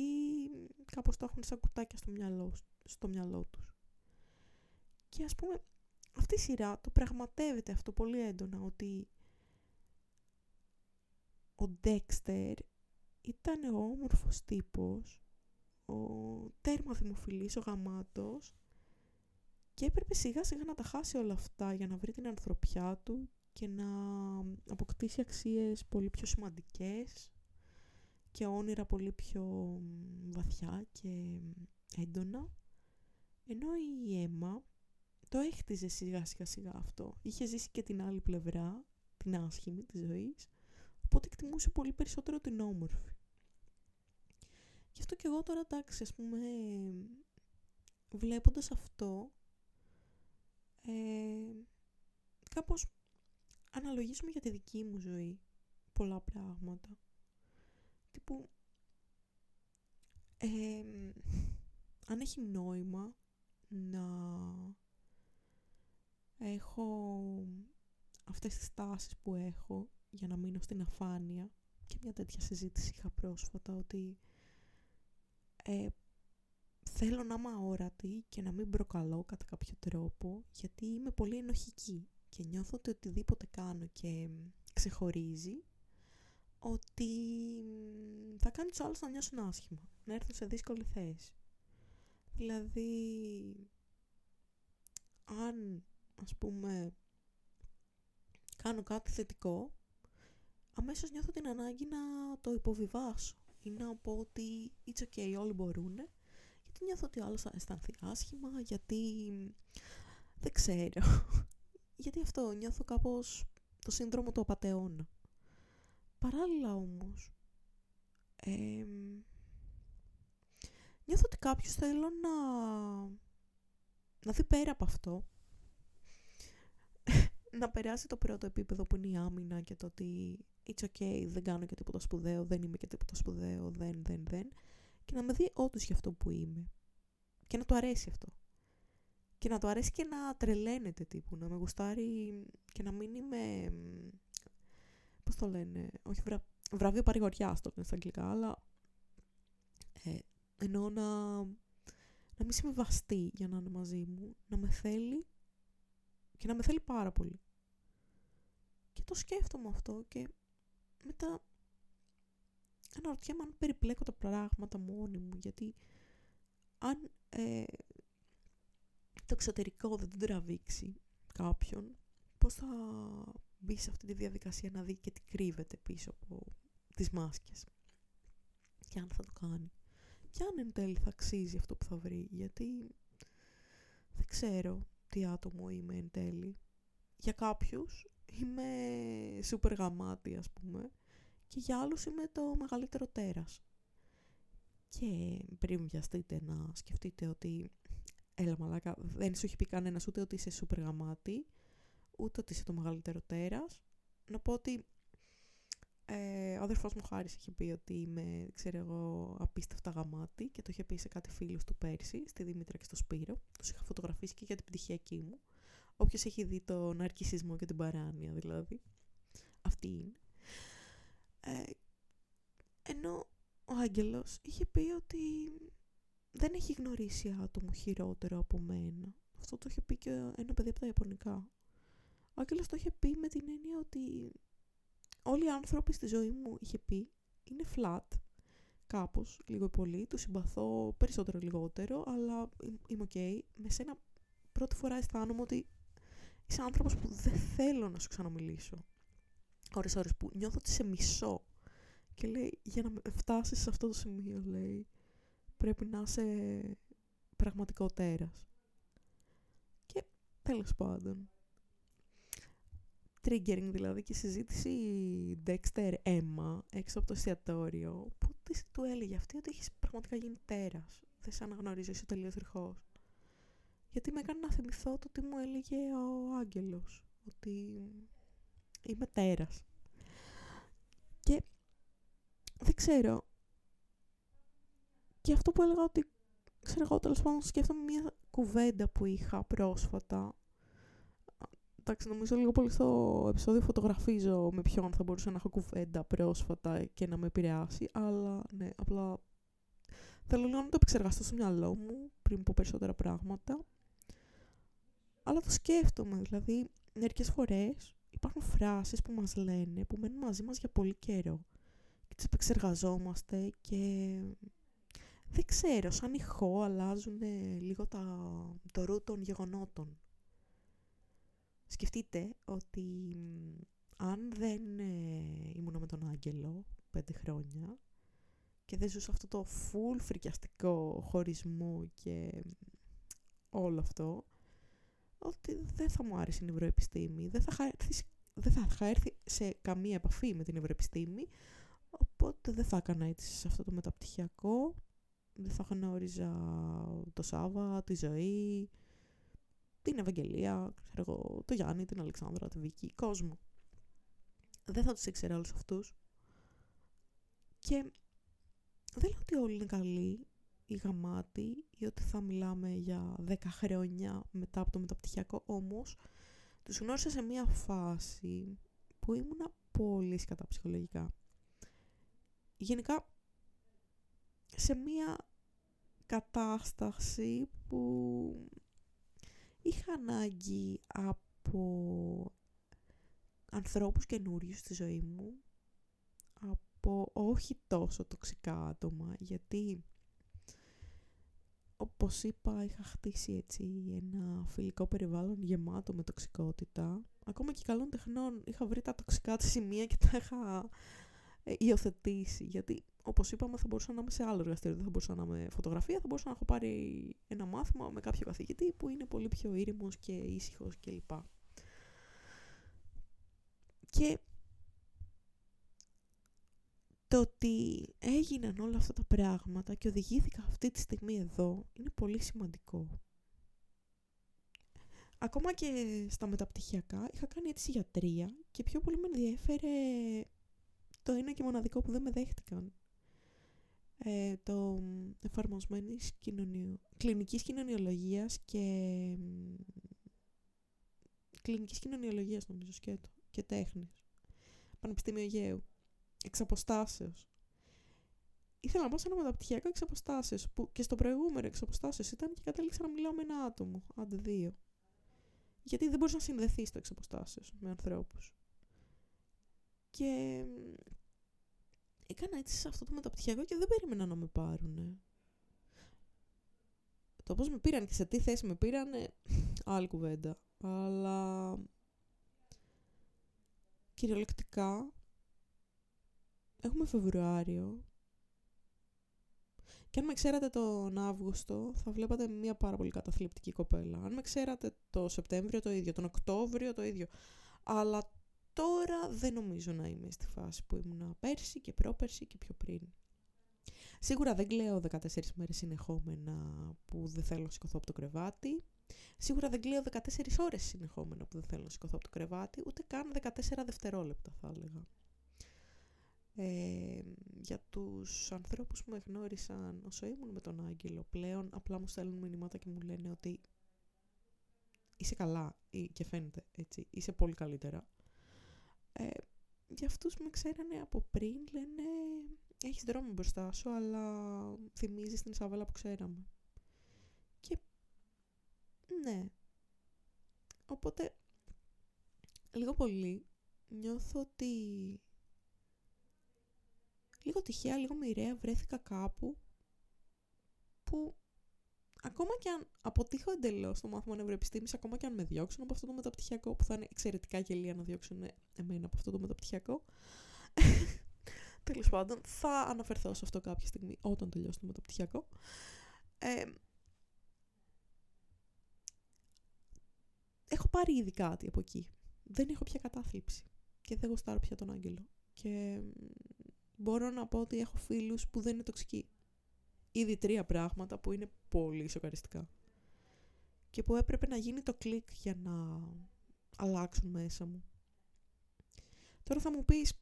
κάπως το έχουν σαν κουτάκια στο μυαλό, στο μυαλό τους. Και ας πούμε, αυτή η σειρά το πραγματεύεται αυτό πολύ έντονα, ότι ο Ντέξτερ ήταν ο όμορφος τύπος, ο τέρμα δημοφιλής, ο γαμάτος και έπρεπε σιγά σιγά να τα χάσει όλα αυτά για να βρει την ανθρωπιά του και να αποκτήσει αξίες πολύ πιο σημαντικές και όνειρα πολύ πιο βαθιά και έντονα. Ενώ η Έμα το έχτιζε σιγά σιγά σιγά αυτό. Είχε ζήσει και την άλλη πλευρά, την άσχημη της ζωής, οπότε εκτιμούσε πολύ περισσότερο την όμορφη. Γι' αυτό και εγώ τώρα εντάξει, ας πούμε, βλέποντας αυτό, ε, κάπως αναλογίσουμε για τη δική μου ζωή πολλά πράγματα. Τύπου, ε, αν έχει νόημα να έχω αυτές τις τάσεις που έχω για να μείνω στην αφάνεια και μια τέτοια συζήτηση είχα πρόσφατα ότι ε, θέλω να είμαι αόρατη και να μην προκαλώ κατά κάποιο τρόπο γιατί είμαι πολύ ενοχική και νιώθω ότι οτιδήποτε κάνω και ξεχωρίζει ότι θα κάνει τους άλλους να νιώσουν άσχημα, να έρθουν σε δύσκολη θέση. Δηλαδή, αν ας πούμε κάνω κάτι θετικό, αμέσως νιώθω την ανάγκη να το υποβιβάσω ή να πω ότι it's okay, όλοι μπορούν, γιατί νιώθω ότι ο άλλος θα αισθανθεί άσχημα, γιατί δεν ξέρω. γιατί αυτό, νιώθω κάπως το σύνδρομο του απατεώνα. Παράλληλα όμως, ε, νιώθω ότι κάποιος θέλω να, να δει πέρα από αυτό να περάσει το πρώτο επίπεδο που είναι η άμυνα και το ότι it's okay, δεν κάνω και τίποτα σπουδαίο, δεν είμαι και τίποτα σπουδαίο, δεν, δεν, δεν. Και να με δει όντως για αυτό που είμαι. Και να του αρέσει αυτό. Και να του αρέσει και να τρελαίνεται τύπου, να με γουστάρει και να μην είμαι... Πώς το λένε, όχι βρα... βραβείο παρηγοριάς το λένε στα αγγλικά, αλλά ε, εννοώ να, να μην συμβαστεί για να είναι μαζί μου, να με θέλει και να με θέλει πάρα πολύ. Και το σκέφτομαι αυτό και μετά αναρωτιέμαι αν περιπλέκω τα πράγματα μόνη μου, γιατί αν ε, το εξωτερικό δεν τον τραβήξει κάποιον, πώς θα μπει σε αυτή τη διαδικασία να δει και τι κρύβεται πίσω από τις μάσκες. Και αν θα το κάνει. Και αν εν τέλει θα αξίζει αυτό που θα βρει, γιατί δεν ξέρω τι άτομο είμαι εν τέλει. Για κάποιους είμαι σούπερ γαμάτι ας πούμε και για άλλους είμαι το μεγαλύτερο τέρας. Και πριν βιαστείτε να σκεφτείτε ότι έλα μαλάκα δεν σου έχει πει κανένας ούτε ότι είσαι σούπερ γαμάτι ούτε ότι είσαι το μεγαλύτερο τέρας. Να πω ότι ε, ο αδερφός μου Χάρης είχε πει ότι είμαι, ξέρω εγώ, απίστευτα γαμάτι και το είχε πει σε κάτι φίλους του πέρσι, στη Δήμητρα και στο Σπύρο. Τους είχα φωτογραφίσει και για την πτυχιακή μου. Όποιος έχει δει τον αρκισισμό και την παράνοια δηλαδή. Αυτή είναι. Ε, ενώ ο Άγγελος είχε πει ότι δεν έχει γνωρίσει άτομο χειρότερο από μένα. Αυτό το είχε πει και ένα παιδί από τα Ιαπωνικά. Ο Άγγελος το είχε πει με την έννοια ότι όλοι οι άνθρωποι στη ζωή μου, είχε πει, είναι flat. Κάπως, λίγο πολύ. Του συμπαθώ περισσότερο λιγότερο, αλλά είμαι ok. Με σένα πρώτη φορά αισθάνομαι ότι είσαι άνθρωπος που δεν θέλω να σου ξαναμιλήσω. Ώρες ώρες που νιώθω ότι σε μισό. Και λέει, για να φτάσεις σε αυτό το σημείο, λέει, πρέπει να είσαι πραγματικό τέρας. Και τέλος πάντων triggering δηλαδή και η συζήτηση Dexter Emma έξω από το εστιατόριο που του έλεγε αυτή ότι έχεις πραγματικά γίνει τέρας. Δεν σε αναγνωρίζει, είσαι τελείως ρηχός. Γιατί με έκανε να θυμηθώ το τι μου έλεγε ο άγγελος. Ότι είμαι τέρας. Και δεν ξέρω. Και αυτό που έλεγα ότι, ξέρω εγώ, τέλος πάντων σκέφτομαι μια κουβέντα που είχα πρόσφατα. Εντάξει, νομίζω λίγο πολύ στο επεισόδιο φωτογραφίζω με ποιον θα μπορούσα να έχω κουβέντα πρόσφατα και να με επηρεάσει, αλλά ναι, απλά θέλω λίγο να το επεξεργαστώ στο μυαλό μου πριν πω περισσότερα πράγματα. Αλλά το σκέφτομαι, δηλαδή, μερικές φορές υπάρχουν φράσεις που μας λένε, που μένουν μαζί μας για πολύ καιρό και τις επεξεργαζόμαστε και δεν ξέρω, σαν ηχό αλλάζουν λίγο τα, το ρου των γεγονότων. Σκεφτείτε ότι αν δεν ε, ήμουν με τον Άγγελο πέντε χρόνια και δεν ζούσα αυτό το full φρικιαστικό χωρισμό και όλο αυτό, ότι δεν θα μου άρεσε η νευροεπιστήμη, δεν θα, έρθει, δεν θα είχα έρθει σε καμία επαφή με την νευροεπιστήμη, οπότε δεν θα έκανα έτσι σε αυτό το μεταπτυχιακό, δεν θα γνώριζα το Σάβα, τη ζωή, την Ευαγγελία, ξέρω εγώ, το Γιάννη, την Αλεξάνδρα, τη Βίκη, κόσμο. Δεν θα τους ήξερα όλους αυτούς. Και δεν λέω ότι όλοι είναι καλοί ή γαμάτοι ή ότι θα μιλάμε για 10 χρόνια μετά από το μεταπτυχιακό, όμως τους γνώρισα σε μια φάση που ήμουνα πολύ σκατά ψυχολογικά. Γενικά, σε μια κατάσταση που είχα ανάγκη από ανθρώπους καινούριους στη ζωή μου, από όχι τόσο τοξικά άτομα, γιατί όπως είπα είχα χτίσει έτσι ένα φιλικό περιβάλλον γεμάτο με τοξικότητα. Ακόμα και καλών τεχνών είχα βρει τα τοξικά της σημεία και τα είχα ε, υιοθετήσει, γιατί όπως είπαμε θα μπορούσα να είμαι σε άλλο εργαστήριο, δεν θα μπορούσα να είμαι φωτογραφία, θα μπορούσα να έχω πάρει ένα μάθημα με κάποιο καθηγητή που είναι πολύ πιο ήρεμος και ήσυχος κλπ. Και το ότι έγιναν όλα αυτά τα πράγματα και οδηγήθηκα αυτή τη στιγμή εδώ είναι πολύ σημαντικό. Ακόμα και στα μεταπτυχιακά είχα κάνει έτσι γιατρία και πιο πολύ με ενδιαφέρε το ένα και μοναδικό που δεν με δέχτηκαν ε, το εφαρμοσμένης κοινωνιο... κλινικής κοινωνιολογίας και κλινικής κοινωνιολογίας νομίζω σκέτο και τέχνης. Πανεπιστήμιο Αιγαίου. Εξ αποστάσεως. Ήθελα να πάω σε ένα μεταπτυχιακό εξ αποστάσεως, που και στο προηγούμενο εξ αποστάσεως ήταν και κατέληξα να μιλάω με ένα άτομο, άντε δύο. Γιατί δεν μπορείς να συνδεθείς στο εξ αποστάσεως με ανθρώπους. Και έκανα έτσι σε αυτό το μεταπτυχιακό και δεν περίμενα να με πάρουν. Το πώς με πήραν και σε τι θέση με πήραν, άλλη κουβέντα. Αλλά κυριολεκτικά έχουμε Φεβρουάριο και αν με ξέρατε τον Αύγουστο θα βλέπατε μια πάρα πολύ καταθλιπτική κοπέλα. Αν με ξέρατε το Σεπτέμβριο το ίδιο, τον Οκτώβριο το ίδιο. Αλλά Τώρα δεν νομίζω να είμαι στη φάση που ήμουν πέρσι και πρόπερσι και πιο πριν. Σίγουρα δεν κλαίω 14 μέρες συνεχόμενα που δεν θέλω να σηκωθώ από το κρεβάτι. Σίγουρα δεν κλαίω 14 ώρες συνεχόμενα που δεν θέλω να σηκωθώ από το κρεβάτι, ούτε καν 14 δευτερόλεπτα θα έλεγα. Ε, για τους ανθρώπους που με γνώρισαν όσο ήμουν με τον Άγγελο πλέον απλά μου στέλνουν μηνύματα και μου λένε ότι είσαι καλά και φαίνεται έτσι, είσαι πολύ καλύτερα ε, για αυτούς που με ξέρανε από πριν λένε έχεις δρόμο μπροστά σου αλλά θυμίζεις την Ισαβέλα που ξέραμε. Και ναι. Οπότε λίγο πολύ νιώθω ότι λίγο τυχαία, λίγο μοιραία βρέθηκα κάπου που ακόμα και αν αποτύχω εντελώς το μάθημα νευροεπιστήμης, ακόμα και αν με διώξουν από αυτό το μεταπτυχιακό, που θα είναι εξαιρετικά γελία να διώξουν εμένα από αυτό το μεταπτυχιακό. Τέλος πάντων, θα αναφερθώ σε αυτό κάποια στιγμή όταν τελειώσει το μεταπτυχιακό. Ε, έχω πάρει ήδη κάτι από εκεί. Δεν έχω πια κατάθλιψη. Και δεν γουστάρω πια τον Άγγελο. Και μπορώ να πω ότι έχω φίλους που δεν είναι τοξικοί ήδη τρία πράγματα που είναι πολύ σοκαριστικά. και που έπρεπε να γίνει το κλικ για να αλλάξουν μέσα μου. Τώρα θα μου πεις,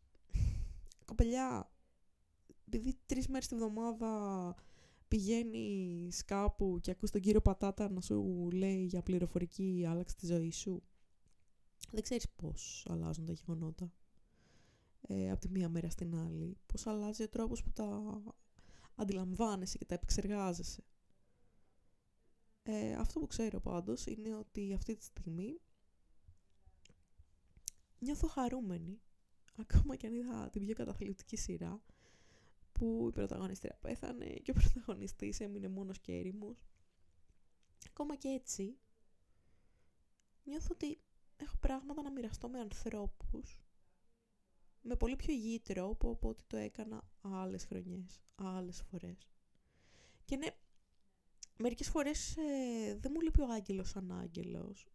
κοπελιά, επειδή τρεις μέρες τη βδομάδα πηγαίνεις κάπου και ακούς τον κύριο Πατάτα να σου λέει για πληροφορική άλλαξη της ζωής σου. Δεν ξέρεις πώς αλλάζουν τα γεγονότα ε, από τη μία μέρα στην άλλη. Πώς αλλάζει ο τρόπος που τα αντιλαμβάνεσαι και τα επεξεργάζεσαι. Ε, αυτό που ξέρω πάντως είναι ότι αυτή τη στιγμή νιώθω χαρούμενη. Ακόμα και αν είδα την πιο καταθλιπτική σειρά που η πρωταγωνιστρία πέθανε και ο πρωταγωνιστής έμεινε μόνος και έρημος. Ακόμα και έτσι νιώθω ότι έχω πράγματα να μοιραστώ με ανθρώπους με πολύ πιο υγιή τρόπο από ό,τι το έκανα άλλες χρονιές, άλλες φορές. Και ναι, μερικές φορές ε, δεν μου λείπει ο άγγελος σαν άγγελος.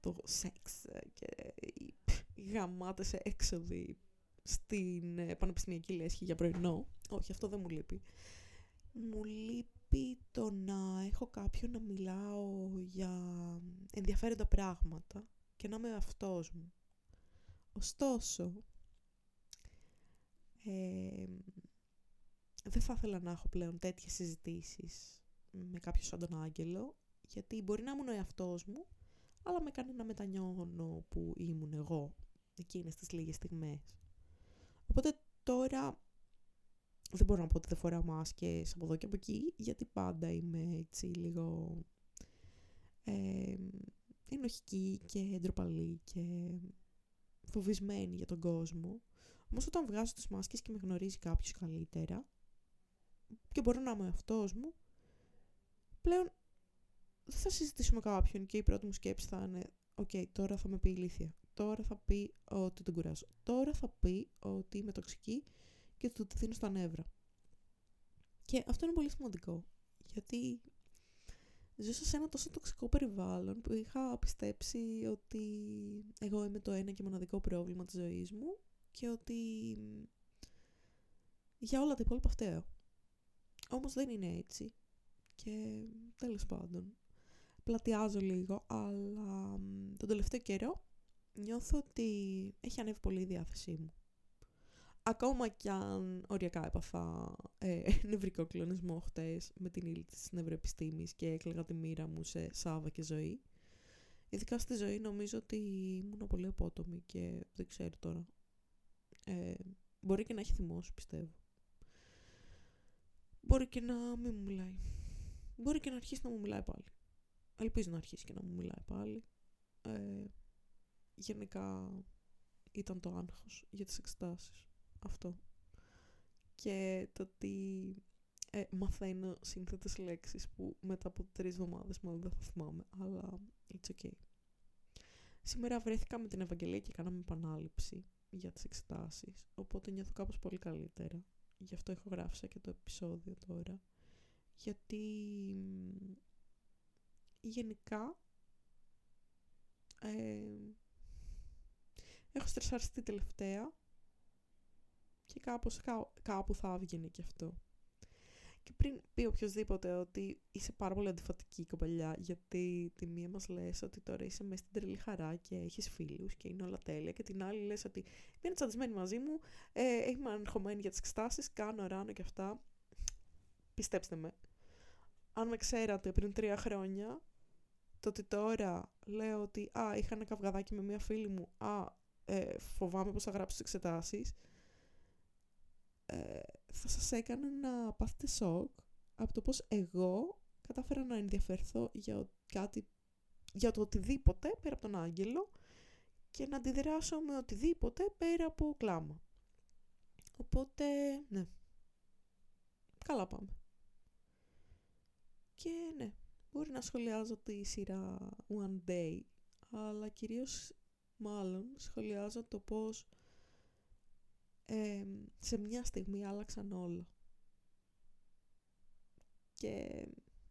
το σεξ και οι, γαμάτες έξοδοι στην ε, πανεπιστημιακή λέσχη για πρωινό. Όχι, αυτό δεν μου λείπει. Μου λείπει το να έχω κάποιον να μιλάω για ενδιαφέροντα πράγματα και να είμαι αυτός μου. Ωστόσο, ε, δεν θα ήθελα να έχω πλέον τέτοιες συζητήσεις με κάποιο σαν τον Άγγελο, γιατί μπορεί να ήμουν ο εαυτός μου, αλλά με κάνει να μετανιώνω που ήμουν εγώ εκείνες τις λίγες στιγμές. Οπότε τώρα δεν μπορώ να πω ότι δεν φοράω μάσκες από εδώ και από εκεί, γιατί πάντα είμαι έτσι λίγο ε, ενοχική και ντροπαλή και φοβισμένη για τον κόσμο. Όμως όταν βγάζω τις μάσκες και με γνωρίζει κάποιος καλύτερα και μπορώ να είμαι εαυτός μου, πλέον δεν θα συζητήσω με κάποιον και η πρώτη μου σκέψη θα είναι «OK, τώρα θα με πει ηλίθια. Τώρα θα πει ότι τον κουράζω. Τώρα θα πει ότι είμαι τοξική και ότι του δίνω στα νεύρα». Και αυτό είναι πολύ σημαντικό. Γιατί ζούσα σε ένα τόσο τοξικό περιβάλλον που είχα πιστέψει ότι εγώ είμαι το ένα και μοναδικό πρόβλημα της ζωής μου και ότι για όλα τα υπόλοιπα φταίω. Όμως δεν είναι έτσι και τέλος πάντων πλατιάζω λίγο αλλά τον τελευταίο καιρό νιώθω ότι έχει ανέβει πολύ η διάθεσή μου. Ακόμα κι αν οριακά έπαθα ε, νευρικό κλονισμό χτες με την ύλη της νευροεπιστήμης και έκλαιγα τη μοίρα μου σε Σάβα και ζωή. Ειδικά στη ζωή νομίζω ότι ήμουν πολύ απότομη και δεν ξέρω τώρα. Ε, μπορεί και να έχει θυμώσει πιστεύω. Μπορεί και να μην μου μιλάει. Μπορεί και να αρχίσει να μου μιλάει πάλι. Ελπίζω να αρχίσει και να μου μιλάει πάλι. Ε, γενικά ήταν το άγχος για τις εξετάσεις αυτό. Και το ότι ε, μαθαίνω σύνθετες λέξεις που μετά από τρεις εβδομάδες μάλλον δεν θα θυμάμαι, αλλά it's okay. Σήμερα βρέθηκα με την Ευαγγελία και κάναμε επανάληψη για τις εξετάσεις, οπότε νιώθω κάπως πολύ καλύτερα. Γι' αυτό έχω γράψει και το επεισόδιο τώρα. Γιατί γενικά ε, έχω στρεσαριστεί τελευταία και κάπως, κάπου θα έβγαινε και αυτό. Και πριν πει οποιοδήποτε ότι είσαι πάρα πολύ αντιφατική κοπελιά, γιατί τη μία μας λες ότι τώρα είσαι μέσα στην τρελή χαρά και έχεις φίλους και είναι όλα τέλεια, και την άλλη λες ότι είναι τσαντισμένη μαζί μου, ε, είμαι αγχωμένη για τις εξετάσεις, κάνω ράνο και αυτά. Πιστέψτε με, αν με ξέρατε πριν τρία χρόνια, το ότι τώρα λέω ότι «Α, είχα ένα καυγαδάκι με μία φίλη μου, α, ε, φοβάμαι πως θα γράψω τις εξετάσεις», ε, θα σας έκανε να πάθετε σοκ από το πώς εγώ κατάφερα να ενδιαφερθώ για κάτι, για το οτιδήποτε πέρα από τον άγγελο και να αντιδράσω με οτιδήποτε πέρα από κλάμα. Οπότε, ναι. Καλά πάμε. Και ναι, μπορεί να σχολιάζω τη σειρά One Day, αλλά κυρίως μάλλον σχολιάζω το πώς σε μια στιγμή άλλαξαν όλα. Και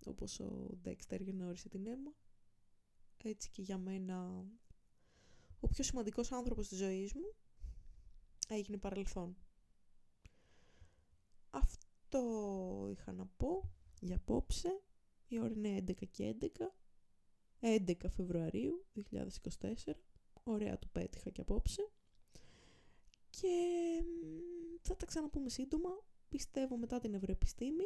όπως ο Dexter γεννόρισε την αίμα, έτσι και για μένα ο πιο σημαντικός άνθρωπος της ζωής μου έγινε παρελθόν. Αυτό είχα να πω για απόψε. Η ώρα είναι 11 και 11. 11 Φεβρουαρίου 2024. Ωραία του πέτυχα και απόψε. Και θα τα ξαναπούμε σύντομα. Πιστεύω μετά την Ευρωεπιστήμη.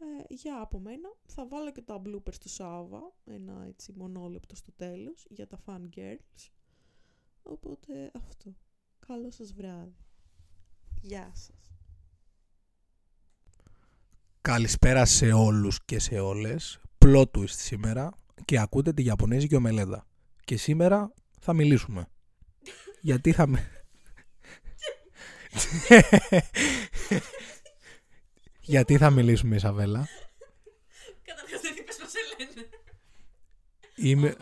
Ε, για από μένα. Θα βάλω και τα bloopers του Σάβα. Ένα έτσι μονόλεπτο στο τέλος. Για τα fan girls. Οπότε αυτό. Καλό σας βράδυ. Γεια σας. Καλησπέρα σε όλους και σε όλες. Plot twist σήμερα και ακούτε τη Ιαπωνέζικη ομελέτα. Και σήμερα θα μιλήσουμε. Γιατί θα με... Γιατί θα μιλήσουμε Ισαβέλα; Καταρχάς δεν είπες πώς σε λένε. Είμαι...